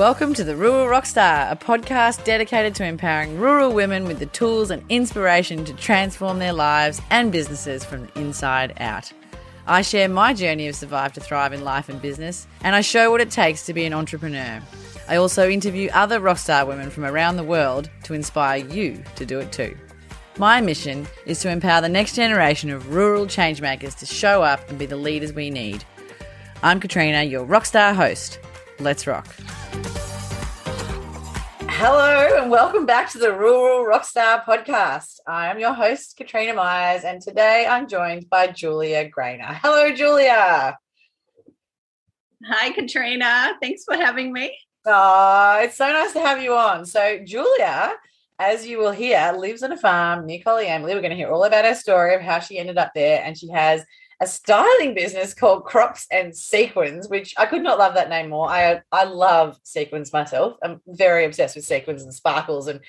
Welcome to the Rural Rockstar, a podcast dedicated to empowering rural women with the tools and inspiration to transform their lives and businesses from the inside out. I share my journey of survive to thrive in life and business, and I show what it takes to be an entrepreneur. I also interview other rockstar women from around the world to inspire you to do it too. My mission is to empower the next generation of rural changemakers to show up and be the leaders we need. I'm Katrina, your rockstar host. Let's rock. Hello and welcome back to the Rural Rockstar podcast. I am your host, Katrina Myers, and today I'm joined by Julia Grainer. Hello, Julia. Hi, Katrina. Thanks for having me. Oh, it's so nice to have you on. So, Julia, as you will hear, lives on a farm near Coleambally. We're going to hear all about her story of how she ended up there, and she has a styling business called Crops and Sequins, which I could not love that name more. I I love sequins myself. I'm very obsessed with sequins and sparkles and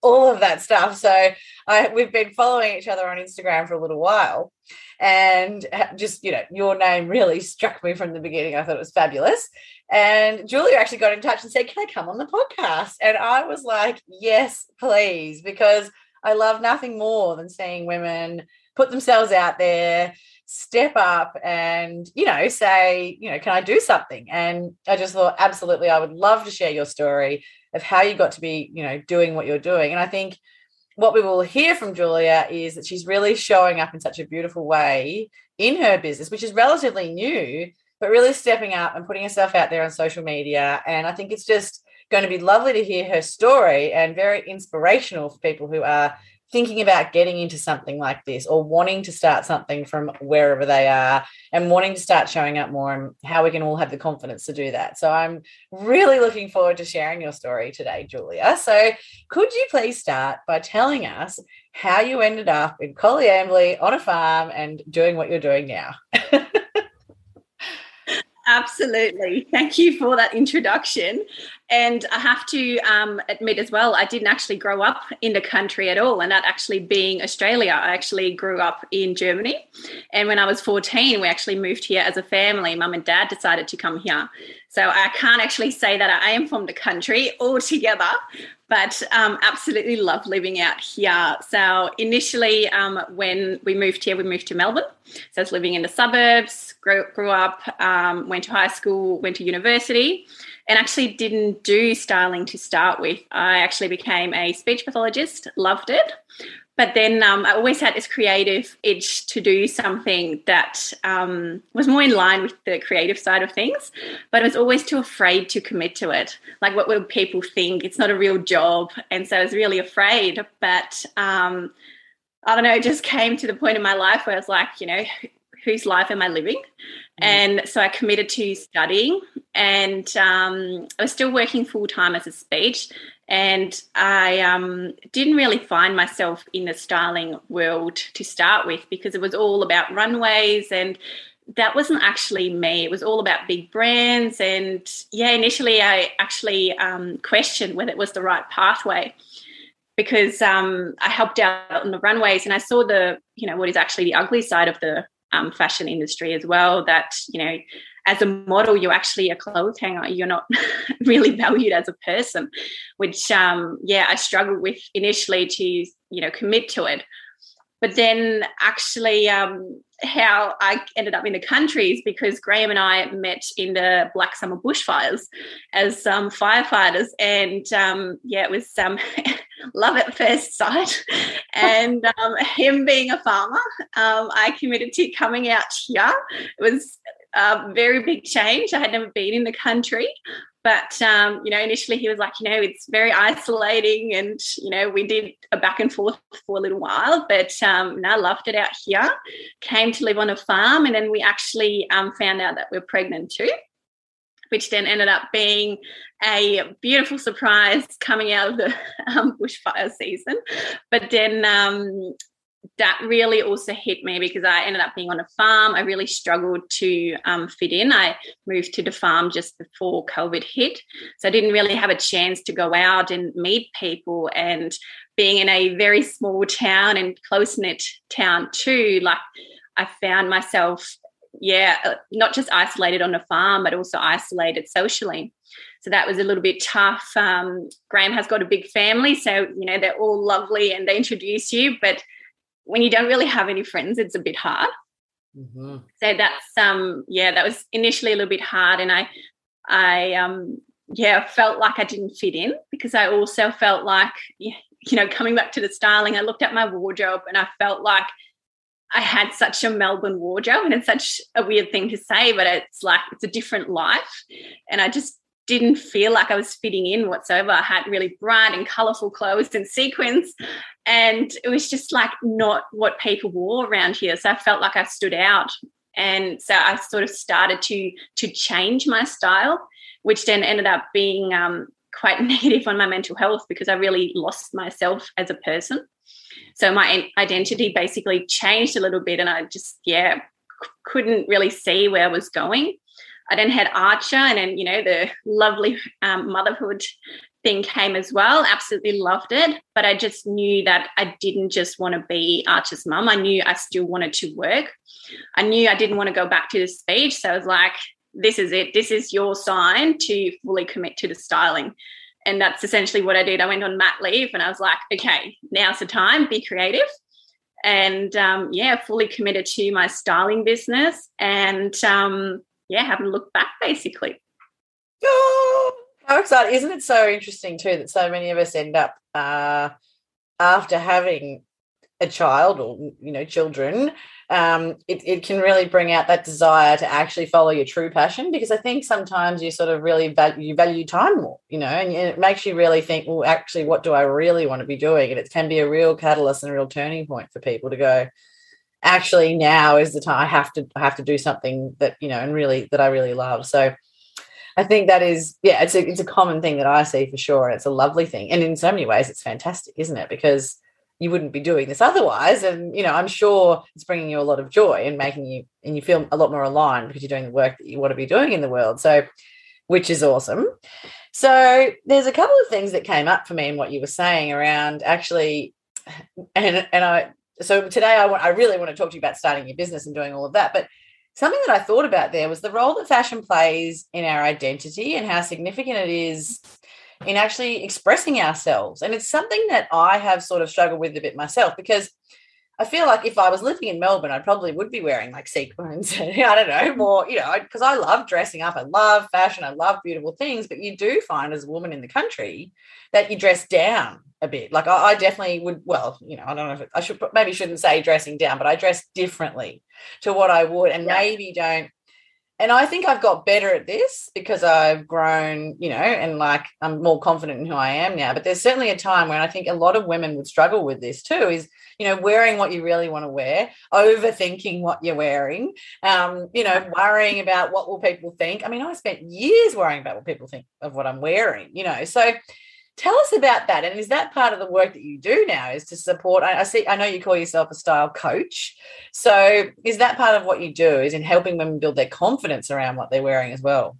all of that stuff. So I we've been following each other on Instagram for a little while, and uh, just you know your name really struck me from the beginning. I thought it was fabulous. And Julia actually got in touch and said, "Can I come on the podcast?" And I was like, "Yes, please," because I love nothing more than seeing women put themselves out there step up and you know say you know can i do something? And i just thought absolutely i would love to share your story of how you got to be you know doing what you're doing. And i think what we will hear from julia is that she's really showing up in such a beautiful way in her business which is relatively new but really stepping up and putting herself out there on social media. And i think it's just going to be lovely to hear her story and very inspirational for people who are thinking about getting into something like this or wanting to start something from wherever they are and wanting to start showing up more and how we can all have the confidence to do that. So I'm really looking forward to sharing your story today, Julia. So could you please start by telling us how you ended up in Coleambally on a farm and doing what you're doing now? Absolutely. Thank you for that introduction. And I have to um, admit as well, I didn't actually grow up in the country at all. And that actually being Australia, I actually grew up in Germany. And when I was 14, we actually moved here as a family. Mum and dad decided to come here. So I can't actually say that I am from the country altogether, but um, absolutely love living out here. So initially, um, when we moved here, we moved to Melbourne. So I was living in the suburbs, grew, grew up, um, went to high school, went to university, and actually didn't do styling to start with. I actually became a speech pathologist, loved it. But then um, I always had this creative itch to do something that um, was more in line with the creative side of things. But I was always too afraid to commit to it. Like, what will people think? It's not a real job. And so I was really afraid. But um, I don't know, it just came to the point in my life where I was like, you know, whose life am I living? Mm. And so I committed to studying, and um, I was still working full time as a speech. And I um, didn't really find myself in the styling world to start with because it was all about runways and that wasn't actually me. It was all about big brands. And yeah, initially I actually um, questioned whether it was the right pathway because um, I helped out on the runways and I saw the, you know, what is actually the ugly side of the um, fashion industry as well. That, you know, as a model, you're actually a clothes hanger. You're not really valued as a person, which, um, yeah, I struggled with initially to, you know, commit to it. But then actually, um, how I ended up in the countries because Graham and I met in the Black Summer bushfires as um, firefighters. And um, yeah, it was um, love at first sight. And um, him being a farmer, um, I committed to coming out here. It was a very big change. I had never been in the country. But um, you know, initially he was like, you know, it's very isolating, and you know, we did a back and forth for a little while. But um, I loved it out here. Came to live on a farm, and then we actually um, found out that we're pregnant too which then ended up being a beautiful surprise coming out of the um, bushfire season. But then um, that really also hit me because I ended up being on a farm. I really struggled to um, fit in. I moved to the farm just before COVID hit. So I didn't really have a chance to go out and meet people. And being in a very small town and close knit town, too, like I found myself yeah, uh, not just isolated on a farm, but also isolated socially. So that was a little bit tough. Um, Graham has got a big family, so you know they're all lovely and they introduce you, but when you don't really have any friends, it's a bit hard. Mm-hmm. So that's um yeah, that was initially a little bit hard, and I I um yeah felt like I didn't fit in because I also felt like you know coming back to the styling, I looked at my wardrobe and I felt like I had such a Melbourne wardrobe, and it's such a weird thing to say, but it's like it's a different life, and I just didn't feel like I was fitting in whatsoever. I had really bright and colorful clothes and sequins, and it was just like not what people wore around here. So I felt like I stood out, and so I sort of started to to change my style, which then ended up being um, quite negative on my mental health because I really lost myself as a person. So my identity basically changed a little bit, and I just yeah couldn't really see where I was going. I then had Archer, and then you know the lovely um, motherhood thing came as well. Absolutely loved it, but I just knew that I didn't just want to be Archer's mum. I knew I still wanted to work. I knew I didn't want to go back to the speech, so I was like, "This is it. This is your sign to fully commit to the styling." And that's essentially what I did. I went on mat leave, and I was like, "Okay, now's the time. Be creative." And um, yeah, fully committed to my styling business, and um, yeah, haven't looked back basically. How exciting. Isn't it so interesting too that so many of us end up uh, after having a child or you know children um, it, it can really bring out that desire to actually follow your true passion because i think sometimes you sort of really value you value time more you know and it makes you really think well actually what do i really want to be doing and it can be a real catalyst and a real turning point for people to go actually now is the time I have to I have to do something that you know and really that I really love. So I think that is yeah, it's a it's a common thing that I see for sure. It's a lovely thing. And in so many ways it's fantastic, isn't it? Because you wouldn't be doing this otherwise. And you know, I'm sure it's bringing you a lot of joy and making you and you feel a lot more aligned because you're doing the work that you want to be doing in the world. So which is awesome. So there's a couple of things that came up for me in what you were saying around actually and and I so today I want I really want to talk to you about starting your business and doing all of that. But something that I thought about there was the role that fashion plays in our identity and how significant it is in actually expressing ourselves. And it's something that I have sort of struggled with a bit myself because I feel like if I was living in Melbourne, I probably would be wearing like sequins. I don't know, more, you know, because I love dressing up. I love fashion. I love beautiful things. But you do find as a woman in the country that you dress down a bit. Like I, I, definitely would. Well, you know, I don't know if it, I should maybe shouldn't say dressing down, but I dress differently to what I would, and yeah. maybe don't. And I think I've got better at this because I've grown, you know, and like I'm more confident in who I am now. But there's certainly a time when I think a lot of women would struggle with this too. Is you know wearing what you really want to wear, overthinking what you're wearing, um, you know, worrying about what will people think. I mean, I spent years worrying about what people think of what I'm wearing, you know. So Tell us about that. And is that part of the work that you do now is to support? I, see, I know you call yourself a style coach. So is that part of what you do is in helping women build their confidence around what they're wearing as well?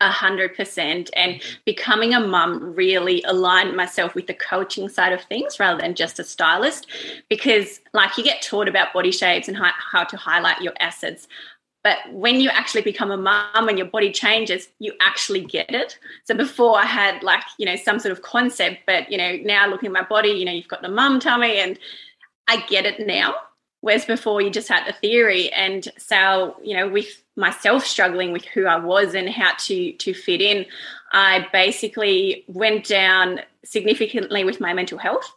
A hundred percent. And becoming a mum really aligned myself with the coaching side of things rather than just a stylist. Because, like, you get taught about body shapes and how, how to highlight your assets. But when you actually become a mum and your body changes, you actually get it. So before I had like, you know, some sort of concept, but, you know, now looking at my body, you know, you've got the mum tummy and I get it now. Whereas before you just had the theory. And so, you know, with myself struggling with who I was and how to to fit in, I basically went down significantly with my mental health.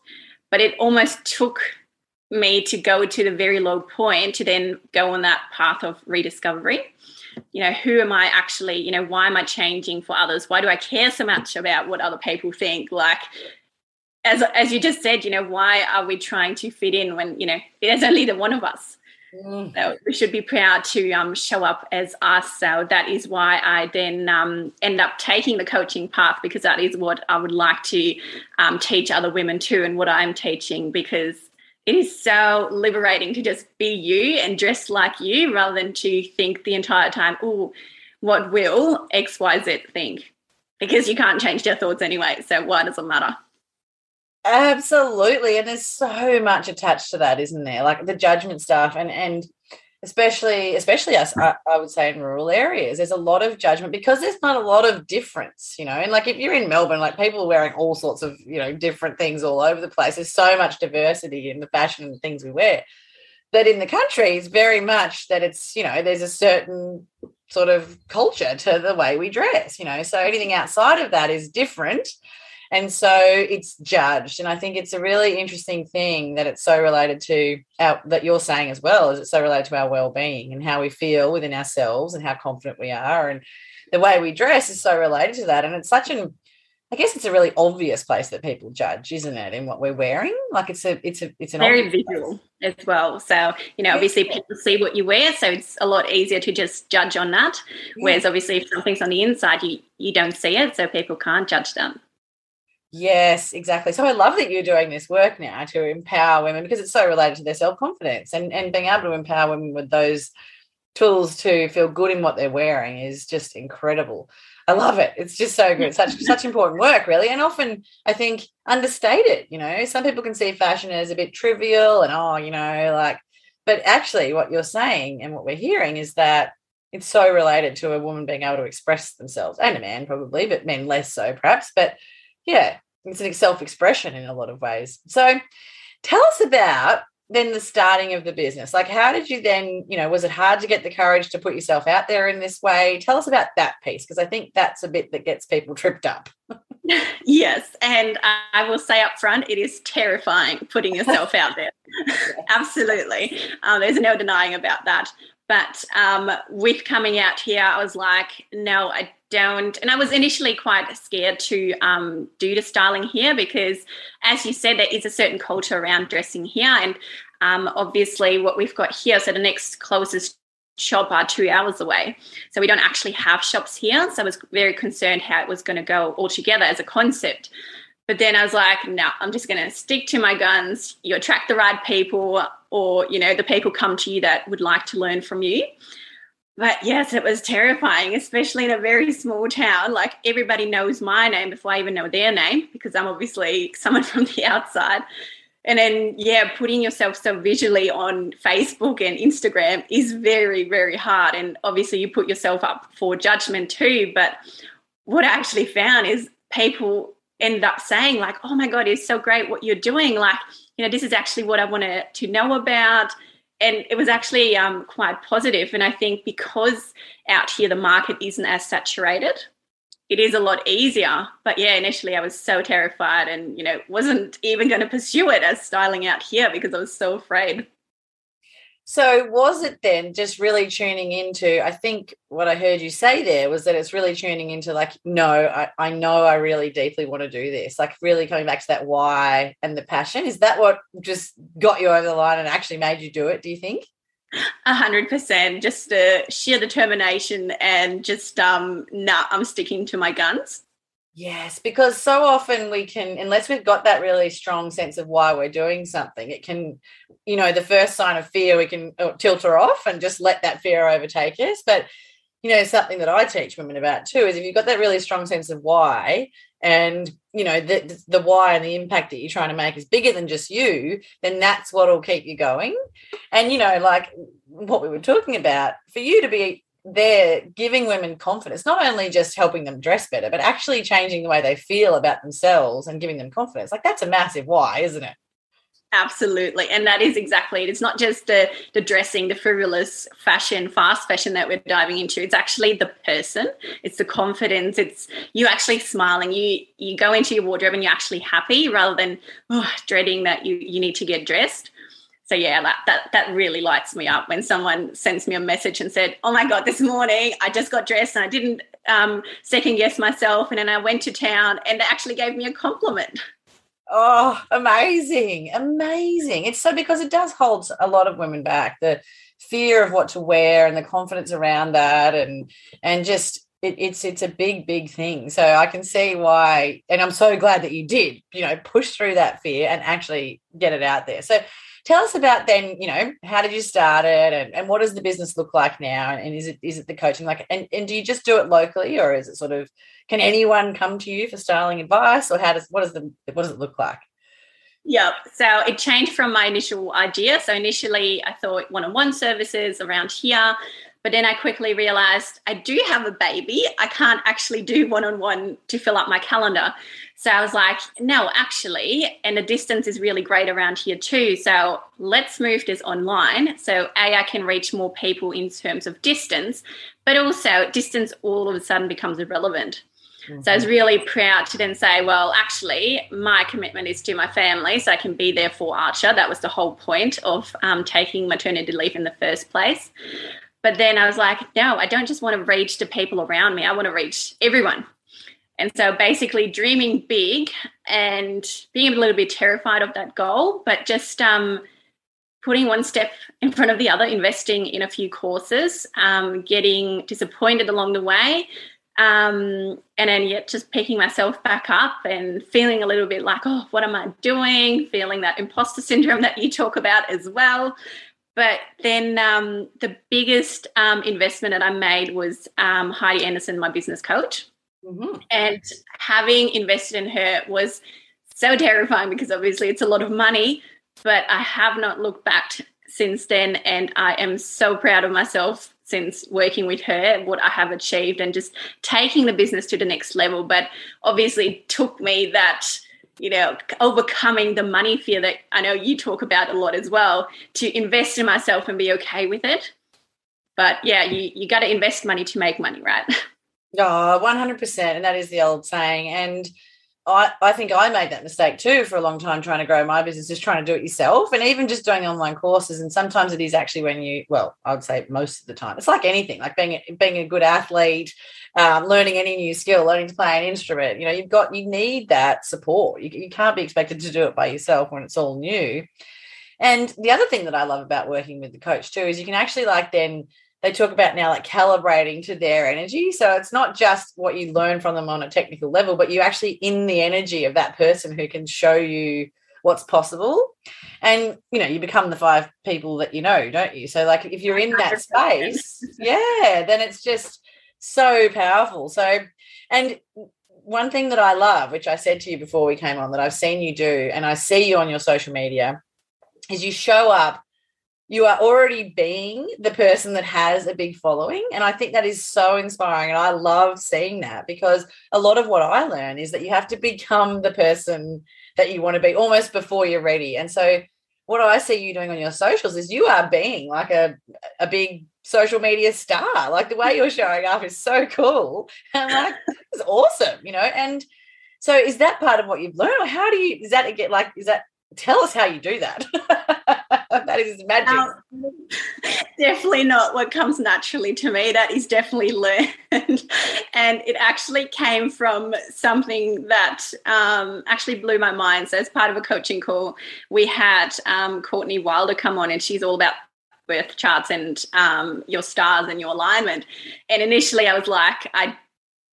But it almost took me to go to the very low point to then go on that path of rediscovery. You know who am i actually? You know why am i changing for others? Why do i care so much about what other people think? Like as as you just said you know why are we trying to fit in when you know there's only the one of us? Mm. so we should be proud to um, show up as us. So that is why i then um, end up taking the coaching path because that is what i would like to um, teach other women too and what i'm teaching because it is so liberating to just be you and dress like you rather than to think the entire time, oh, what will XYZ think? Because you can't change their thoughts anyway. So why does it matter? Absolutely. And there's so much attached to that, isn't there? Like the judgment stuff and and especially especially us I, I, would say in rural areas there's a lot of judgment because there's not a lot of difference you know? And like if you're in melbourne like people are wearing all sorts of you know different things all over the place. There's so much diversity in the fashion and things we wear. That in the country is very much that it's you know there's a certain sort of culture to the way we dress you know? So anything outside of that is different and so it's judged and i think it's a really interesting thing that it's so related to our, that you're saying as well is it's so related to our well-being and how we feel within ourselves and how confident we are and the way we dress is so related to that and it's such an I guess it's a really obvious place that people judge, isn't it, in what we're wearing? Like it's a, it's a, it's an very visual place. as well. So you know, obviously people see what you wear, so it's a lot easier to just judge on that. Whereas obviously, if something's on the inside, you you don't see it, so people can't judge them. Yes, exactly. So I love that you're doing this work now to empower women because it's so related to their self confidence and, and being able to empower women with those tools to feel good in what they're wearing is just incredible. I love it. It's just so good. Such such important work, really. And often I think understated, you know. Some people can see fashion as a bit trivial and oh, you know, like but actually what you're saying and what we're hearing is that it's so related to a woman being able to express themselves and a man probably, but men less so perhaps. But yeah, it's an self-expression in a lot of ways. So tell us about then the starting of the business. Like how did you then, you know, was it hard to get the courage to put yourself out there in this way? Tell us about that piece because I think that's a bit that gets people tripped up. yes, and I will say up front, it is terrifying putting yourself out there. Absolutely. Um, there's no denying about that. But um, with coming out here, I was like, no, I don't. And I was initially quite scared to um, do the styling here because, as you said, there is a certain culture around dressing here. And um, obviously, what we've got here, so the next closest shop are two hours away. So we don't actually have shops here. So I was very concerned how it was going to go altogether as a concept. But then I was like, no, I'm just going to stick to my guns. You attract the right people, or, you know, the people come to you that would like to learn from you. But yes, it was terrifying, especially in a very small town. Like everybody knows my name before I even know their name because I'm obviously someone from the outside. And then, yeah, putting yourself so visually on Facebook and Instagram is very, very hard. And obviously, you put yourself up for judgment too. But what I actually found is people ended up saying like oh my god it's so great what you're doing like you know this is actually what i wanted to know about and it was actually um, quite positive. And i think because out here the market isn't as saturated it is a lot easier. But yeah initially i was so terrified and you know wasn't even going to pursue it as styling out here because i was so afraid so was it then just really tuning into? I think what I heard you say there was that it's really tuning into like, no, I, I know I really deeply want to do this. Like really coming back to that why and the passion. Is that what just got you over the line and actually made you do it? Do you think? A hundred percent, just a sheer determination and just um, nah, I'm sticking to my guns. Yes, because so often we can, unless we've got that really strong sense of why we're doing something, it can, you know, the first sign of fear, we can uh, tilt her off and just let that fear overtake us. But, you know, something that I teach women about too is if you've got that really strong sense of why, and you know the the why and the impact that you're trying to make is bigger than just you, then that's what'll keep you going. And you know, like what we were talking about, for you to be they're giving women confidence, not only just helping them dress better, but actually changing the way they feel about themselves and giving them confidence. Like that's a massive why, isn't it? Absolutely. And that is exactly it. It's not just the the dressing, the frivolous fashion, fast fashion that we're diving into. It's actually the person. It's the confidence. It's you actually smiling. You you go into your wardrobe and you're actually happy rather than oh, dreading that you you need to get dressed so yeah, that, that that really lights me up when someone sends me a message and said, "Oh my god, this morning I just got dressed and I didn't um, second guess myself, and then I went to town and they actually gave me a compliment." Oh, amazing, amazing! It's so because it does hold a lot of women back the fear of what to wear and the confidence around that, and and just it, it's it's a big big thing so i can see why and i'm so glad that you did you know push through that fear and actually get it out there so tell us about then you know how did you start it and, and what does the business look like now and is it is it the coaching like and, and do you just do it locally or is it sort of can anyone come to you for styling advice or how does what does the what does it look like Yep. So it changed from my initial idea. So initially, I thought one on one services around here. But then I quickly realized I do have a baby. I can't actually do one on one to fill up my calendar. So I was like, no, actually, and the distance is really great around here too. So let's move this online. So, A, I can reach more people in terms of distance, but also distance all of a sudden becomes irrelevant. Mm-hmm. So I was mm-hmm. really proud to then say, well, actually, my commitment is to my family, so I can be there for Archer. That was the whole point of um, taking maternity leave in the first place. But then I was like, no, I don't just want to reach the people around me. I want to reach everyone. And so basically dreaming big and being a little bit terrified of that goal, but just um, putting one step in front of the other, investing in a few courses, um, getting disappointed along the way, um, and then yet just picking myself back up and feeling a little bit like, oh, what am I doing? Feeling that imposter syndrome that you talk about as well. But then um, the biggest um, investment that I made was um, Heidi Anderson, my business coach. Mm-hmm. And having invested in her was so terrifying because obviously it's a lot of money, but I have not looked back since then. And I am so proud of myself since working with her, what I have achieved and just taking the business to the next level. But obviously, it took me that you know, overcoming the money fear that I know you talk about a lot as well, to invest in myself and be okay with it. But yeah, you, you got to invest money to make money, right? Oh, 100%. And that is the old saying. And I, I think I made that mistake too for a long time trying to grow my business, just trying to do it yourself and even just doing online courses. And sometimes it is actually when you, well, I would say most of the time, it's like anything, like being, being a good athlete, um, learning any new skill, learning to play an instrument. You know, you've got, you need that support. You, you can't be expected to do it by yourself when it's all new. And the other thing that I love about working with the coach too is you can actually like then they talk about now like calibrating to their energy. So it's not just what you learn from them on a technical level, but you're actually in the energy of that person who can show you what's possible. And you know, you become the five people that you know, don't you? So like if you're in that space, yeah, then it's just so powerful. So and one thing that I love, which I said to you before we came on, that I've seen you do, and I see you on your social media, is you show up you are already being the person that has a big following. And I think that is so inspiring. And I love seeing that because a lot of what I learn is that you have to become the person that you want to be almost before you're ready. And so, what I see you doing on your socials is you are being like a, a big social media star. Like the way you're showing up is so cool. And I'm like, it's awesome, you know? And so, is that part of what you've learned? Or how do you, is that get like, is that, tell us how you do that? that is magic. Um, definitely not what comes naturally to me. That is definitely learned. and it actually came from something that um, actually blew my mind. So, as part of a coaching call, we had um, Courtney Wilder come on, and she's all about birth charts and um, your stars and your alignment. And initially, I was like, I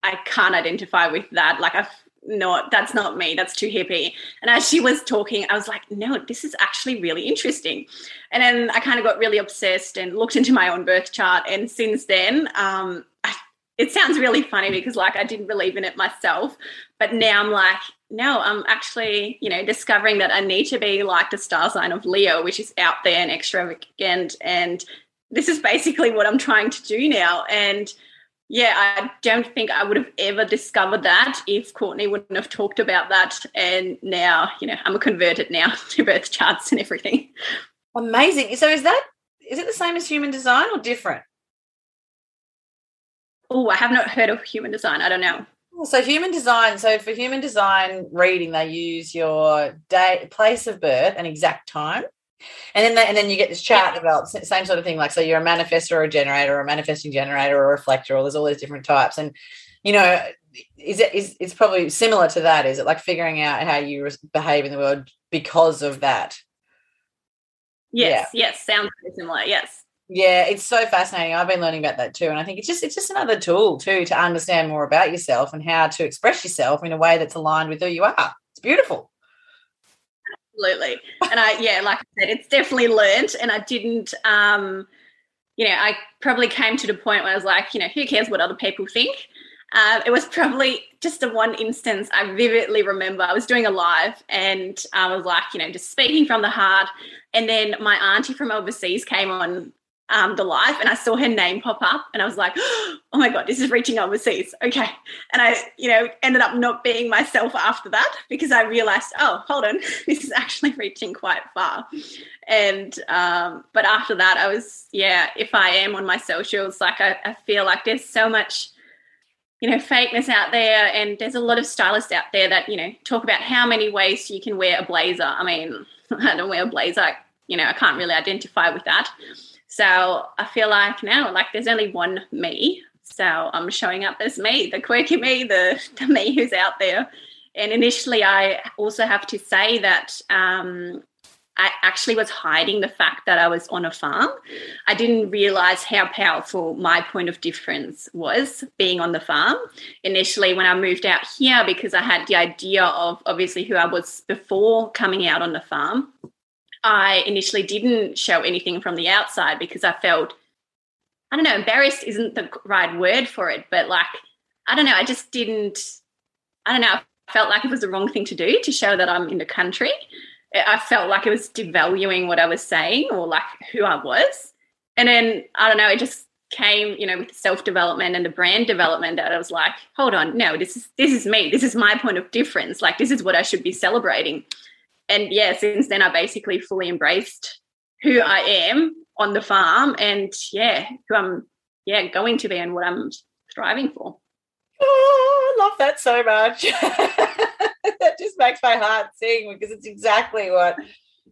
I can't identify with that. Like I not that's not me that's too hippie. And as she was talking i was like no this is actually really interesting. And then i kind of got really obsessed and looked into my own birth chart. And since then um, I, it sounds really funny because like i didn't believe in it myself. But now i'm like no i'm actually you know discovering that i need to be like the star sign of leo which is out there and extravagant. And this is basically what i'm trying to do now. And yeah, I don't think I would have ever discovered that if Courtney wouldn't have talked about that. And now, you know, I'm a converted now to birth charts and everything. Amazing. So is that is it the same as human design or different? Oh, I have not heard of human design. I don't know. Oh, so human design. So for human design reading, they use your day, place of birth, and exact time. And then, and then you get this chart yeah. developed, same sort of thing. Like, so you're a manifestor or a generator or a manifesting generator or a reflector, or there's all these different types. And, you know, is it, is, it's probably similar to that. Is it like figuring out how you behave in the world because of that? Yes. Yeah. Yes. Sounds similar. Yes. Yeah, it's so fascinating. I've been learning about that too, and I think it's just it's just another tool too to understand more about yourself and how to express yourself in a way that's aligned with who you are. It's beautiful absolutely. And I, yeah, like I said, it's definitely learned. And I didn't, um, you know, I probably came to the point where I was like, you know, who cares what other people think? Um, it was probably just a one instance I vividly remember. I was doing a live and I was like, you know, just speaking from the heart. And then my auntie from overseas came on um, the life and I saw her name pop up and I was like, oh my God, this is reaching overseas. Okay. And I, you know, ended up not being myself after that because I realized, oh, hold on, this is actually reaching quite far. And, um, but after that, I was, yeah, if I am on my socials, like I, I feel like there's so much you know fakeness out there and there's a lot of stylists out there that you know talk about how many ways you can wear a blazer i mean i don't wear a blazer you know i can't really identify with that so i feel like now like there's only one me so i'm showing up as me the quirky me the, the me who's out there and initially i also have to say that um, I actually was hiding the fact that I was on a farm. I didn't realize how powerful my point of difference was being on the farm. Initially, when I moved out here, because I had the idea of obviously who I was before coming out on the farm, I initially didn't show anything from the outside because I felt, I don't know, embarrassed isn't the right word for it, but like, I don't know, I just didn't, I don't know, I felt like it was the wrong thing to do to show that I'm in the country. I felt like it was devaluing what I was saying or like who I was. And then I don't know, it just came, you know, with self development and the brand development that I was like, hold on, no, this is this is me. This is my point of difference. Like this is what I should be celebrating. And yeah, since then I basically fully embraced who I am on the farm and yeah, who I'm yeah, going to be and what I'm striving for. Oh, I love that so much. that just makes my heart sing because it's exactly what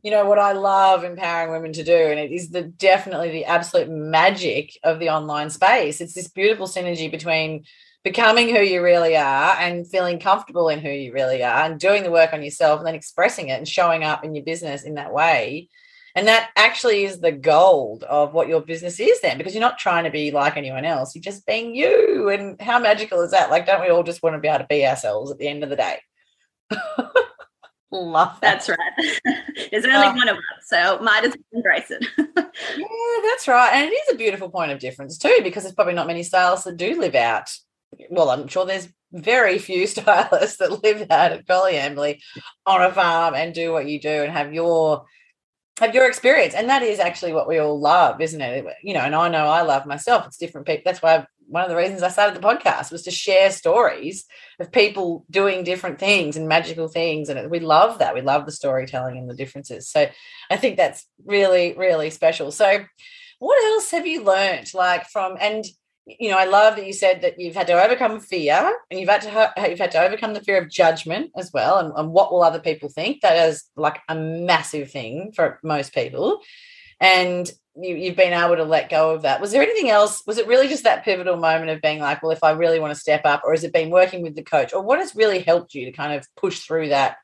you know what I love empowering women to do, and it is the definitely the absolute magic of the online space. It's this beautiful synergy between becoming who you really are and feeling comfortable in who you really are, and doing the work on yourself, and then expressing it and showing up in your business in that way. And that actually is the gold of what your business is then, because you're not trying to be like anyone else. You're just being you. And how magical is that? Like, don't we all just want to be able to be ourselves at the end of the day? Love that. That's right. There's only uh, one of us, so might as well embrace it. yeah, that's right. And it is a beautiful point of difference too, because there's probably not many stylists that do live out. Well, I'm sure there's very few stylists that live out at Emily on a farm and do what you do and have your have your experience. And that is actually what we all love, isn't it? You know, and I know I love myself. It's different people. That's why I've one of the reasons I started the podcast was to share stories of people doing different things and magical things. And we love that. We love the storytelling and the differences. So I think that's really, really special. So, what else have you learned like from, and you know, I love that you said that you've had to overcome fear and you've had to you've had to overcome the fear of judgment as well, and, and what will other people think. That is like a massive thing for most people. And you, you've been able to let go of that. Was there anything else? Was it really just that pivotal moment of being like, well, if I really want to step up, or has it been working with the coach, or what has really helped you to kind of push through that,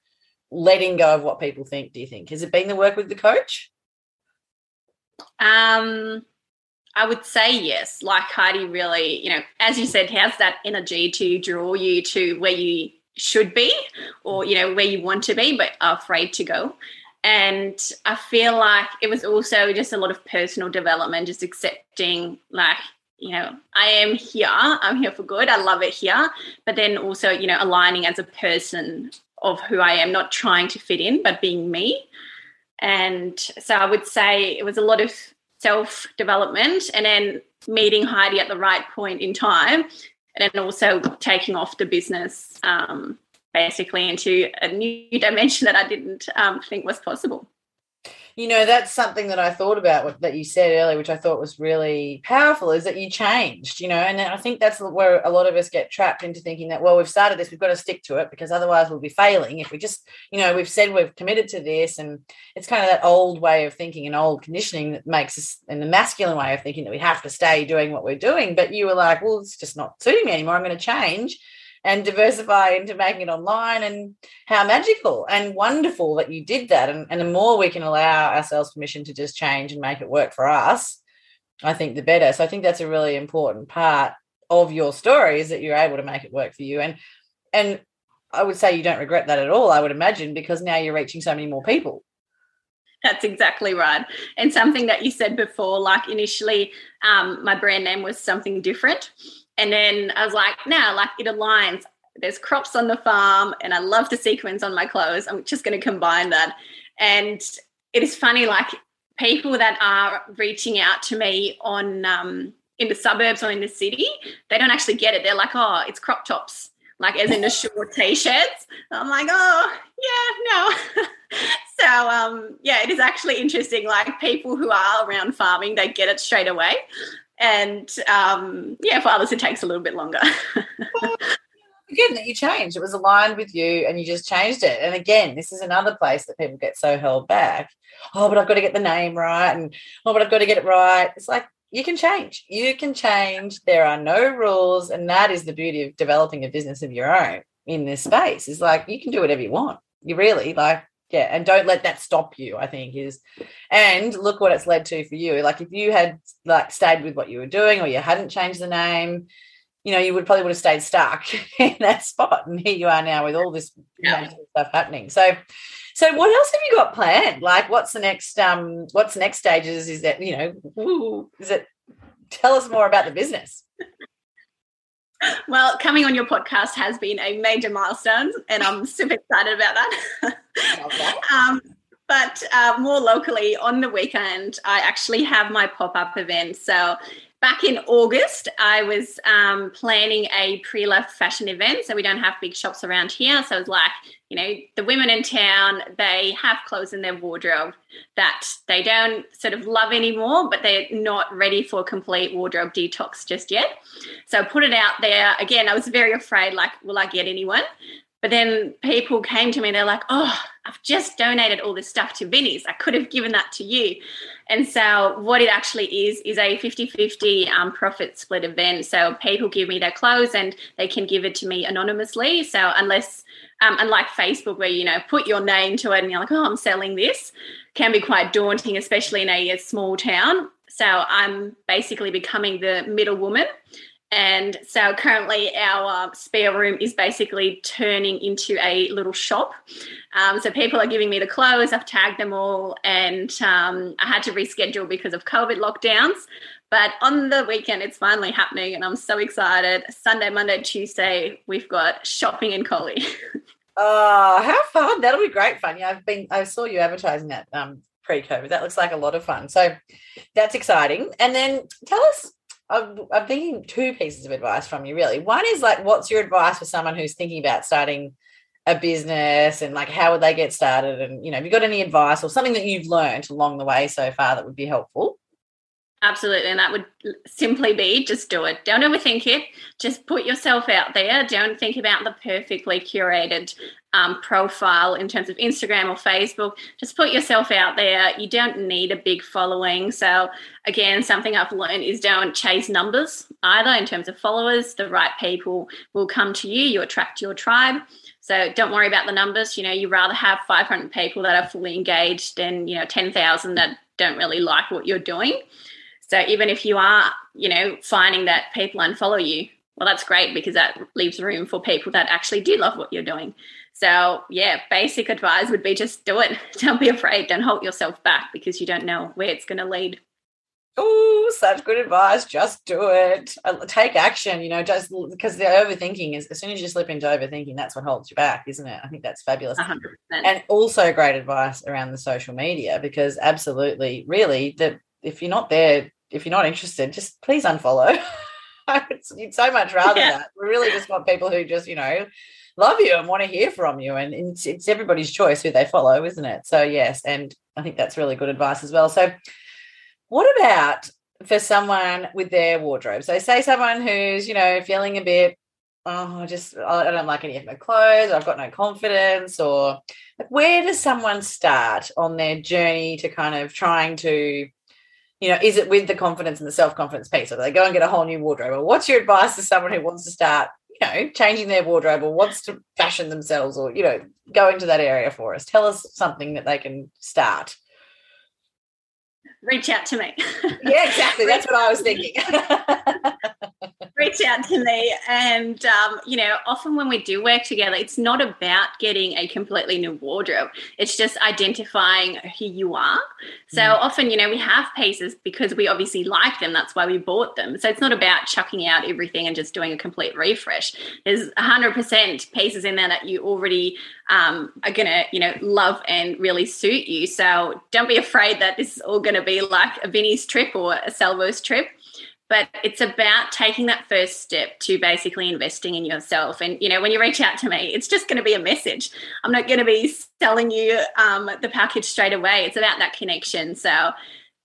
letting go of what people think? Do you think has it been the work with the coach? Um, I would say yes. Like Heidi, really, you know, as you said, has that energy to draw you to where you should be, or you know, where you want to be, but are afraid to go. And I feel like it was also just a lot of personal development, just accepting, like, you know, I am here, I'm here for good, I love it here. But then also, you know, aligning as a person of who I am, not trying to fit in, but being me. And so I would say it was a lot of self development and then meeting Heidi at the right point in time. And then also taking off the business um, basically into a new dimension that I didn't um, think was possible. You know, that's something that I thought about that you said earlier, which I thought was really powerful, is that you changed, you know, and I think that's where a lot of us get trapped into thinking that, well, we've started this, we've got to stick to it because otherwise we'll be failing. If we just, you know, we've said we've committed to this, and it's kind of that old way of thinking and old conditioning that makes us, and the masculine way of thinking that we have to stay doing what we're doing. But you were like, well, it's just not suiting me anymore. I'm going to change and diversify into making it online and how magical and wonderful that you did that and, and the more we can allow ourselves permission to just change and make it work for us i think the better so i think that's a really important part of your story is that you're able to make it work for you and and i would say you don't regret that at all i would imagine because now you're reaching so many more people that's exactly right. And something that you said before, like initially, um, my brand name was something different. And then I was like, no, like it aligns. There's crops on the farm, and I love the sequins on my clothes. I'm just going to combine that. And it is funny, like people that are reaching out to me on um, in the suburbs or in the city, they don't actually get it. They're like, oh, it's crop tops, like as in the short t-shirts. I'm like, oh, yeah, no. so um, yeah, it is actually interesting. Like people who are around farming, they get it straight away. And um, yeah, for others, it takes a little bit longer. again that you changed. It was aligned with you and you just changed it. And again, this is another place that people get so held back. Oh, but I've got to get the name right. And oh, but I've got to get it right. It's like you can change. You can change. There are no rules. And that is the beauty of developing a business of your own in this space. Is like you can do whatever you want. You really like yeah and don't let that stop you i think is and look what it's led to for you like if you had like stayed with what you were doing or you hadn't changed the name you know, you would probably would have stayed stuck in that spot. And here you are now with all this yeah. stuff happening. So, so what else have you got planned? Like, what's the next, um, what's the next stages? Is that, you know, is it, tell us more about the business. Well, coming on your podcast has been a major milestone, and I'm super excited about that. um, but uh, more locally, on the weekend, I actually have my pop up event. So back in August, I was um, planning a pre-love fashion event. So we don't have big shops around here. So it's like, you know, the women in town, they have clothes in their wardrobe that they don't sort of love anymore, but they're not ready for complete wardrobe detox just yet. So I put it out there. Again, I was very afraid, like, will I get anyone? But then people came to me they're like, oh, I've just donated all this stuff to Vinnie's. I could have given that to you. And so, what it actually is, is a 50 50 um, profit split event. So, people give me their clothes and they can give it to me anonymously. So, unless, um, unlike Facebook, where you know, put your name to it and you're like, oh, I'm selling this, can be quite daunting, especially in a, a small town. So, I'm basically becoming the middle woman and so currently, our spare room is basically turning into a little shop. Um, so people are giving me the clothes, I've tagged them all, and um, I had to reschedule because of COVID lockdowns. But on the weekend, it's finally happening, and I'm so excited. Sunday, Monday, Tuesday, we've got shopping in Collie. oh, how fun! That'll be great fun. Yeah, I've been, I saw you advertising that um, pre-COVID. That looks like a lot of fun. So that's exciting. And then tell us I'm, I'm thinking two pieces of advice from you, really. One is like, what's your advice for someone who's thinking about starting a business and like how would they get started? And, you know, have you got any advice or something that you've learned along the way so far that would be helpful? Absolutely. And that would simply be just do it. Don't overthink it. Just put yourself out there. Don't think about the perfectly curated um, profile in terms of Instagram or Facebook. Just put yourself out there. You don't need a big following. So, again, something I've learned is don't chase numbers either in terms of followers. The right people will come to you, you attract your tribe. So don't worry about the numbers. You know, you rather have 500 people that are fully engaged than, you know, 10,000 that don't really like what you're doing. So even if you are, you know, finding that people unfollow you, well, that's great because that leaves room for people that actually do love what you're doing. So, yeah, basic advice would be just do it. Don't be afraid. Don't hold yourself back because you don't know where it's going to lead. Oh, such good advice. Just do it. Uh, take action, you know, just because the overthinking is as soon as you slip into overthinking, that's what holds you back, isn't it? I think that's fabulous. 100%. And also great advice around the social media because absolutely, really, that if you're not there if you're not interested, just please unfollow. You'd so much rather yeah. that. We really just want people who just, you know, love you and want to hear from you. And it's, it's everybody's choice who they follow, isn't it? So, yes. And I think that's really good advice as well. So, what about for someone with their wardrobe? So, say someone who's, you know, feeling a bit, oh, just, I don't like any of my clothes, I've got no confidence, or where does someone start on their journey to kind of trying to you know, is it with the confidence and the self confidence piece, or they go and get a whole new wardrobe? Or what's your advice to someone who wants to start, you know, changing their wardrobe or wants to fashion themselves, or you know, go into that area for us? Tell us something that they can start. Reach out to me. yeah, exactly. That's what I was thinking. reach out to me. And, um, you know, often when we do work together, it's not about getting a completely new wardrobe, it's just identifying who you are. So mm. often, you know, we have pieces because we obviously like them. That's why we bought them. So it's not about chucking out everything and just doing a complete refresh. There's 100% pieces in there that you already um, are going to, you know, love and really suit you. So don't be afraid that this is all going to be like a Vinnie's trip or a Salvo's trip but it's about taking that first step to basically investing in yourself. And you know when you reach out to me it's just going to be a message. I'm not going to be selling you um, the package straight away. It's about that connection. So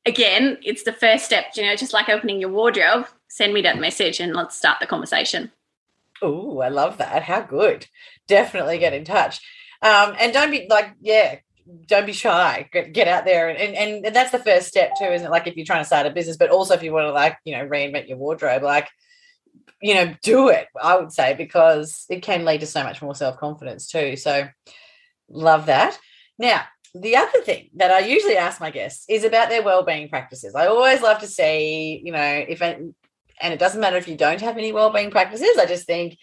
again it's the first step you know just like opening your wardrobe send me that message and let's start the conversation. Oh i love that. How good. Definitely get in touch. Um, and don't be like yeah don't be shy. Get, get out there and, and and that's the first step too isn't it? Like if you're trying to start a business but also if you want to like you know reinvent your wardrobe like you know do it i would say because it can lead to so much more self-confidence too. So love that. Now the other thing that i usually ask my guests is about their well-being practices. I always love to see you know if and it doesn't matter if you don't have any well-being practices i just think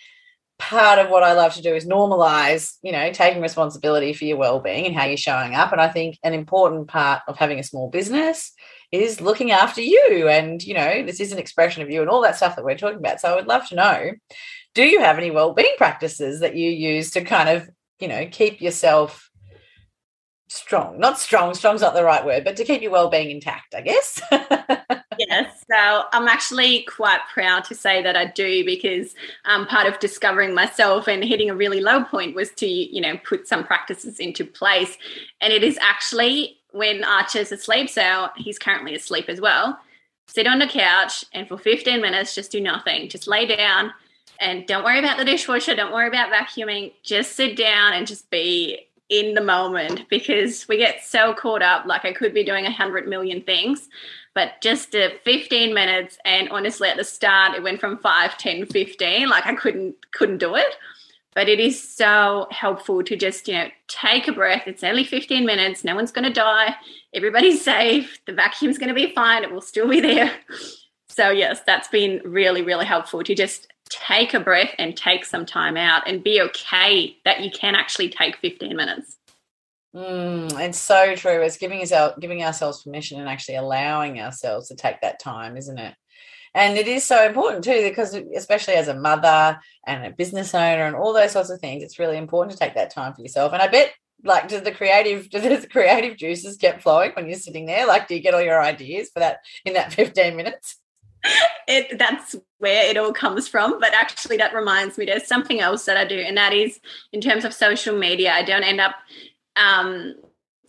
part of what I love to do is normalize, you know, taking responsibility for your well-being and how you're showing up. And I think an important part of having a small business is looking after you. And, you know, this is an expression of you and all that stuff that we're talking about. So I would love to know, do you have any well-being practices that you use to kind of, you know, keep yourself strong? Not strong, strong's not the right word, but to keep your well-being intact, I guess. yes. So I'm actually quite proud to say that I do because um, part of discovering myself and hitting a really low point was to, you know, put some practices into place. And it is actually when Archer's asleep, so he's currently asleep as well, sit on the couch and for 15 minutes just do nothing. Just lay down and don't worry about the dishwasher, don't worry about vacuuming. Just sit down and just be in the moment because we get so caught up like I could be doing a hundred million things but just uh, 15 minutes and honestly at the start it went from 5 10 15 like i couldn't couldn't do it. But it is so helpful to just you know take a breath. It's only 15 minutes. No one's going to die. Everybody's safe. The vacuum's going to be fine. It will still be there. So yes that's been really really helpful to just take a breath and take some time out and be okay that you can actually take 15 minutes Mm, it's so true. It's giving us giving ourselves permission and actually allowing ourselves to take that time, isn't it? And it is so important too, because especially as a mother and a business owner and all those sorts of things, it's really important to take that time for yourself. And I bet, like, do the creative do the creative juices get flowing when you're sitting there? Like, do you get all your ideas for that in that 15 minutes? It that's where it all comes from. But actually, that reminds me, there's something else that I do, and that is in terms of social media. I don't end up um,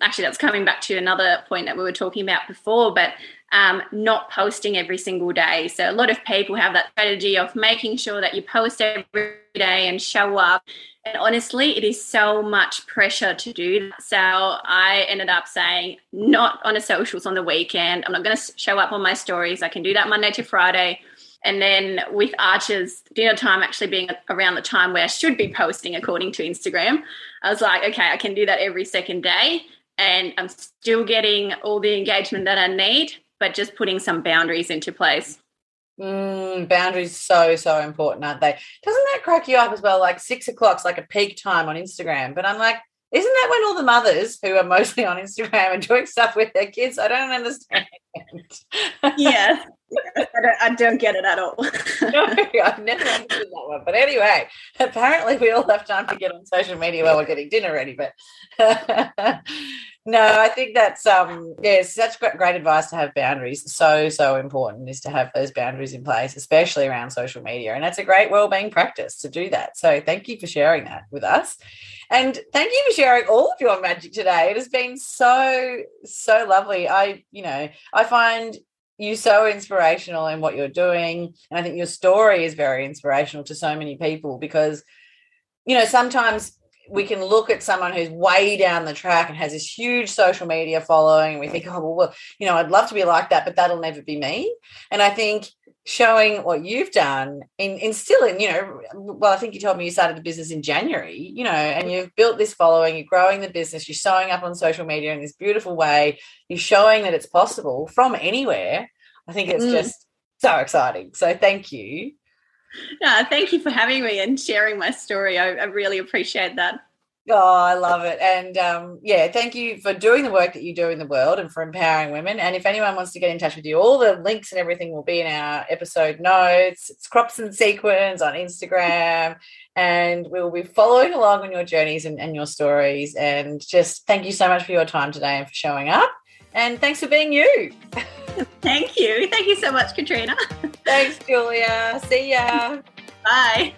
actually that's coming back to another point that we were talking about before but um, not posting every single day. So a lot of people have that strategy of making sure that you post every day and show up. And honestly it is so much pressure to do that. so i ended up saying not on a socials on the weekend. I'm not going to show up on my stories. I can do that monday to friday and then with Archer's dinner time actually being around the time where I should be posting according to Instagram, I was like, okay, I can do that every second day. And I'm still getting all the engagement that I need, but just putting some boundaries into place. Mm, boundaries so so important, aren't they? Doesn't that crack you up as well? Like six o'clock's like a peak time on Instagram, but I'm like, isn't that when all the mothers who are mostly on Instagram are doing stuff with their kids? I don't understand. yeah, I, don't, I don't get it at all. no, I've never understood that one. But anyway, apparently we all have time to get on social media while we're getting dinner ready. But no, I think that's um yeah, such great, great advice to have boundaries. So so important is to have those boundaries in place, especially around social media, and that's a great well-being practice to do that. So thank you for sharing that with us, and thank you for sharing all of your magic today. It has been so so lovely. I you know I find you so inspirational in what you're doing and i think your story is very inspirational to so many people because you know sometimes we can look at someone who's way down the track and has this huge social media following and we think oh well you know i'd love to be like that but that'll never be me and i think showing what you've done in instilling you know well i think you told me you started the business in january you know and you've built this following you're growing the business you're showing up on social media in this beautiful way you're showing that it's possible from anywhere i think it's mm. just so exciting so thank you No, thank you for having me and sharing my story. I, I really appreciate that. Oh, I love it. And um, yeah, thank you for doing the work that you do in the world and for empowering women. And if anyone wants to get in touch with you, all the links and everything will be in our episode notes. It's Crops and Sequins on Instagram. And we will be following along on your journeys and, and your stories. And just thank you so much for your time today and for showing up. And thanks for being you. Thank you. Thank you so much, Katrina. Thanks, Julia. See ya. Bye.